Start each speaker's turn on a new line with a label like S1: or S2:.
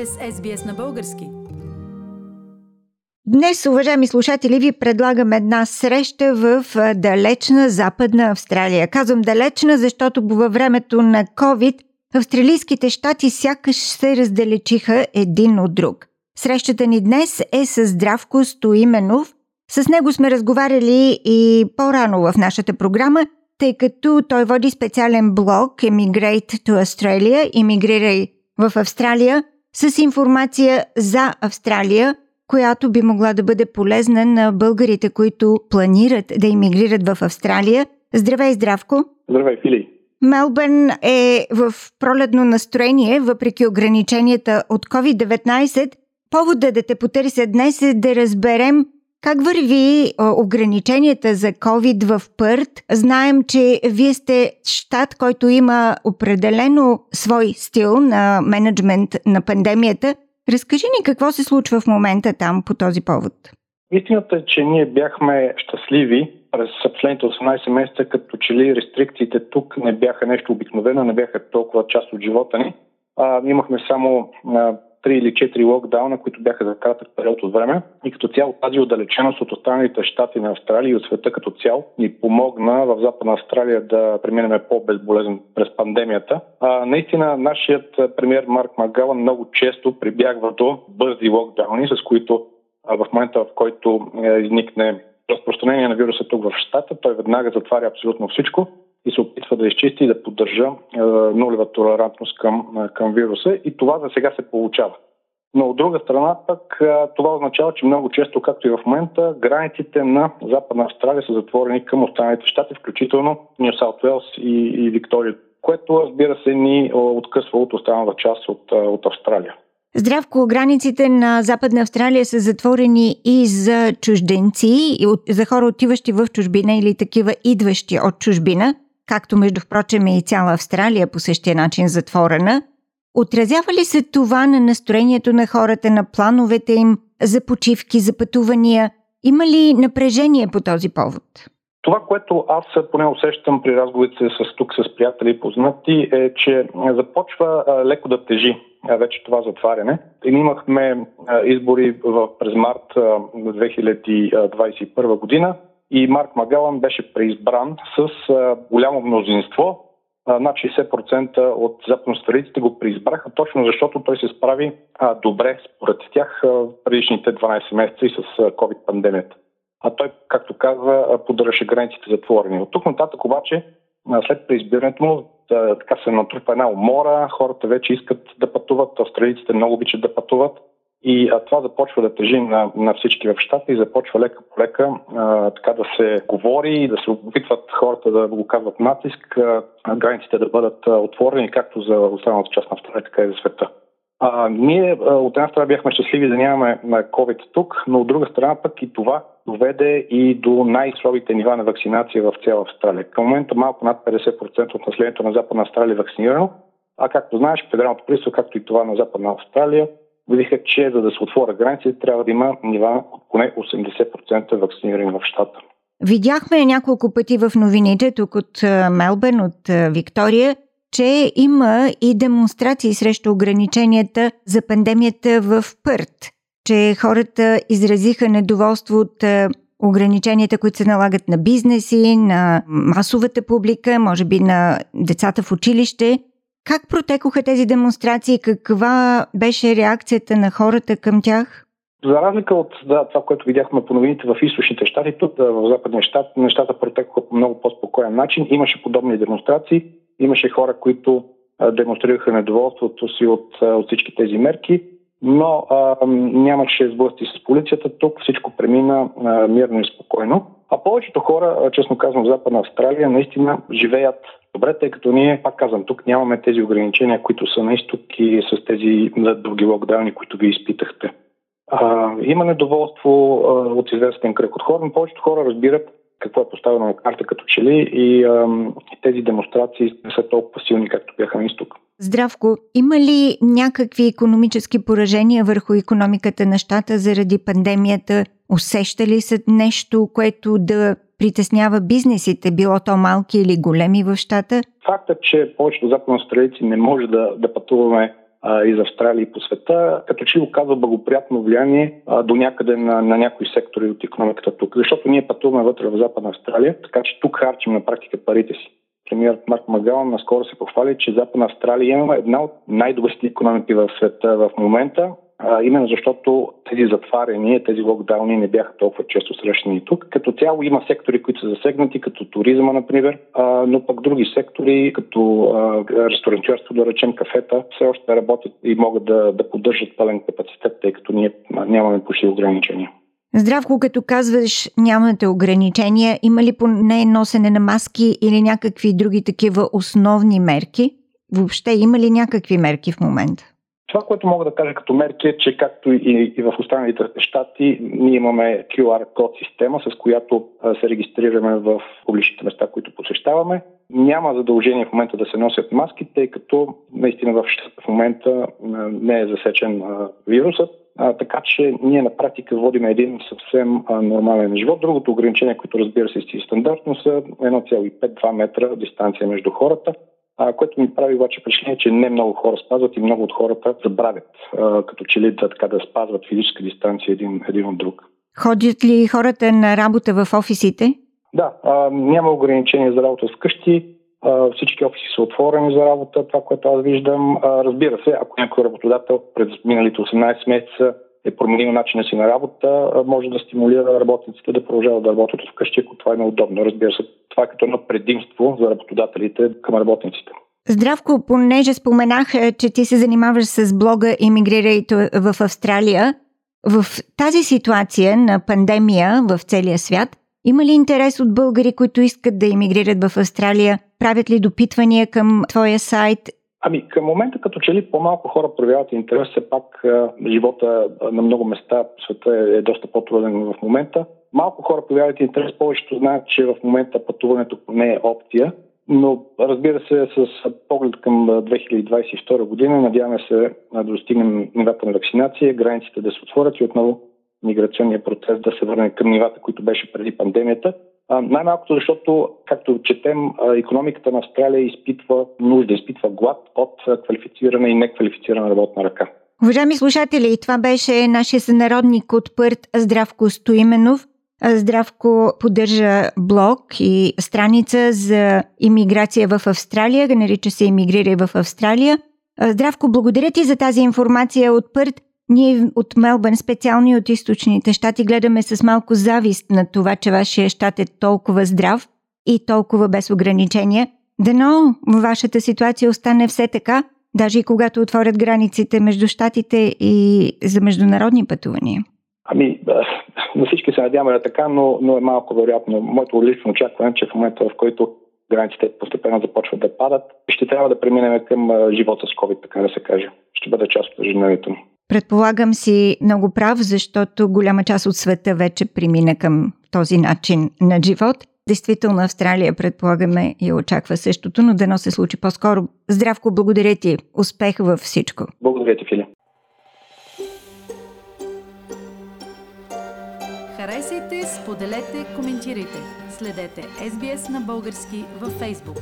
S1: сте с SBS на български.
S2: Днес, уважаеми слушатели, ви предлагам една среща в далечна Западна Австралия. Казвам далечна, защото във времето на COVID австралийските щати сякаш се раздалечиха един от друг. Срещата ни днес е с Здравко Стоименов. С него сме разговаряли и по-рано в нашата програма, тъй като той води специален блог Emigrate to Australia, иммигрирай в Австралия, с информация за Австралия, която би могла да бъде полезна на българите, които планират да иммигрират в Австралия. Здравей, Здравко!
S3: Здравей, Фили!
S2: Мелбърн е в пролетно настроение, въпреки ограниченията от COVID-19. Повода да те потърся днес е да разберем как върви ограниченията за COVID в Пърт? Знаем, че вие сте щат, който има определено свой стил на менеджмент на пандемията. Разкажи ни какво се случва в момента там по този повод.
S3: Истината е, че ние бяхме щастливи през последните 18 месеца, като че ли рестрикциите тук не бяха нещо обикновено, не бяха толкова част от живота ни. А, имахме само а, 3 или 4 локдауна, които бяха за кратък период от време. И като цяло тази отдалеченост от останалите щати на Австралия и от света като цяло ни помогна в Западна Австралия да преминем по-безболезнен през пандемията. А, наистина, нашият премьер Марк Магала много често прибягва до бързи локдауни, с които а, в момента, в който е, изникне разпространение на вируса тук в щата, той веднага затваря абсолютно всичко и се опитва да изчисти и да поддържа нулева толерантност към, към вируса и това за сега се получава. Но от друга страна пък това означава, че много често, както и в момента, границите на Западна Австралия са затворени към останалите щати, включително Нью Саут Уелс и, и Виктория, което разбира се ни откъсва от останалата част от, от Австралия.
S2: Здравко, границите на Западна Австралия са затворени и за чужденци, и за хора отиващи в чужбина или такива идващи от чужбина както между впрочем и цяла Австралия по същия начин затворена, отразява ли се това на настроението на хората, на плановете им за почивки, за пътувания? Има ли напрежение по този повод?
S3: Това, което аз поне усещам при разговорите с тук с приятели и познати е, че започва леко да тежи вече това затваряне. И имахме избори през март 2021 година и Марк Магалан беше преизбран с а, голямо мнозинство. А, над 60% от западностариците го преизбраха, точно защото той се справи а, добре според тях в предишните 12 месеца и с COVID-пандемията. А той, както казва, поддържаше границите затворени. От тук нататък обаче, след преизбирането му, така се натрупа една умора, хората вече искат да пътуват, австралийците много обичат да пътуват и а, това започва да тежи на, на всички в щата и започва лека по лека така да се говори да се опитват хората да го казват натиск, а, границите да бъдат а, отворени както за останалата част на Австралия, така и за света. А, ние а, от една страна бяхме щастливи да нямаме на COVID тук, но от друга страна пък и това доведе и до най-слабите нива на вакцинация в цяла Австралия. Към момента малко над 50% от населението на Западна Австралия е вакцинирано, а както знаеш, федералното правителство, както и това на Западна Австралия, видиха, че за да се отворят границите, трябва да има нива от поне 80% вакцинирани в щата.
S2: Видяхме няколко пъти в новините тук от Мелбърн, от Виктория, че има и демонстрации срещу ограниченията за пандемията в Пърт, че хората изразиха недоволство от ограниченията, които се налагат на бизнеси, на масовата публика, може би на децата в училище. Как протекоха тези демонстрации? Каква беше реакцията на хората към тях?
S3: За разлика от да, това, което видяхме по новините в източните щати, тук в западния щат нещата протекоха по много по-спокоен начин. Имаше подобни демонстрации, имаше хора, които демонстрираха недоволството си от, от всички тези мерки, но а, нямаше сблъсти с полицията тук, всичко премина а, мирно и спокойно. А повечето хора, честно казвам, в Западна Австралия наистина живеят добре, тъй като ние, пак казвам, тук нямаме тези ограничения, които са на изток и с тези други локдауни, които ви изпитахте. А, има недоволство а, от известен кръг от хора, но повечето хора разбират какво е поставено на карта като че ли и, а, и тези демонстрации не са толкова силни, както бяха на изток.
S2: Здравко, има ли някакви економически поражения върху економиката на щата заради пандемията? Усеща ли се нещо, което да притеснява бизнесите, било то малки или големи в щата?
S3: Фактът, че повечето западноавстралийци не може да, да пътуваме а, и за Австралия и по света, като че оказва благоприятно влияние а, до някъде на, на някои сектори от економиката тук. Защото ние пътуваме вътре в Западна Австралия, така че тук харчим на практика парите си. Премиерът Марк Магалан наскоро се похвали, че Западна Австралия има една от най-добрите економики в света в момента а, именно защото тези затваряния, тези локдауни не бяха толкова често срещани тук. Като цяло има сектори, които са засегнати, като туризма, например, а, но пък други сектори, като ресторантьорство, да речем кафета, все още работят и могат да, да поддържат пълен капацитет, тъй като ние нямаме почти ограничения.
S2: Здравко, като казваш нямате ограничения, има ли поне носене на маски или някакви други такива основни мерки? Въобще има ли някакви мерки в момента?
S3: Това, което мога да кажа като мерки е, че както и, и в останалите щати, ние имаме QR код система, с която се регистрираме в публичните места, които посещаваме. Няма задължение в момента да се носят маски, тъй като наистина в момента не е засечен вирусът. А, така че ние на практика водим един съвсем а, нормален живот. Другото ограничение, което разбира се си стандартно са 1,5-2 метра дистанция между хората а, което ми прави обаче впечатление, че не много хора спазват и много от хората забравят, а, като че ли да, така, да спазват физическа дистанция един, един от друг.
S2: Ходят ли хората на работа в офисите?
S3: Да, а, няма ограничения за работа вкъщи. Всички офиси са отворени за работа, това, което аз виждам. Разбира се, ако някой работодател през миналите 18 месеца е променил начина си на работа, може да стимулира работниците да продължават да работят вкъщи, ако това е неудобно. Разбира се, това е като едно предимство за работодателите към работниците.
S2: Здравко, понеже споменах, е, че ти се занимаваш с блога Имигрирайте в Австралия, в тази ситуация на пандемия в целия свят, има ли интерес от българи, които искат да иммигрират в Австралия? Правят ли допитвания към твоя сайт
S3: Ами към момента като че ли по-малко хора проявяват интерес, все пак живота на много места в света е, е доста по-труден в момента. Малко хора проявяват интерес, повечето знаят, че в момента пътуването не е опция, но разбира се с поглед към 2022 година надяваме се да достигнем нивата на вакцинация, границите да се отворят и отново миграционния процес да се върне към нивата, които беше преди пандемията. Най-малкото, защото, както четем, економиката на Австралия изпитва нужда, изпитва глад от квалифицирана и неквалифицирана работна ръка.
S2: Уважаеми слушатели, това беше нашия сънародник от Пърт Здравко Стоименов. Здравко поддържа блог и страница за иммиграция в Австралия, нарича се Имигрирай в Австралия. Здравко, благодаря ти за тази информация от Пърт. Ние от Мелбърн, специално и от източните щати, гледаме с малко завист на това, че вашия щат е толкова здрав и толкова без ограничения. Дано вашата ситуация остане все така, даже и когато отворят границите между щатите и за международни пътувания.
S3: Ами, на всички се надяваме да така, но, но е малко вероятно. Моето лично очакване е, че в момента, в който границите постепенно започват да падат, ще трябва да преминем към живота с COVID, така да се каже. Ще бъде част от ежедневието ни.
S2: Предполагам си много прав, защото голяма част от света вече премина към този начин на живот. Действително Австралия, предполагаме, и очаква същото, но дано се случи по-скоро. Здравко, благодаря ти. Успех във всичко.
S3: Благодаря ти, Фили.
S1: Харесайте, споделете, коментирайте. Следете SBS на български във Facebook.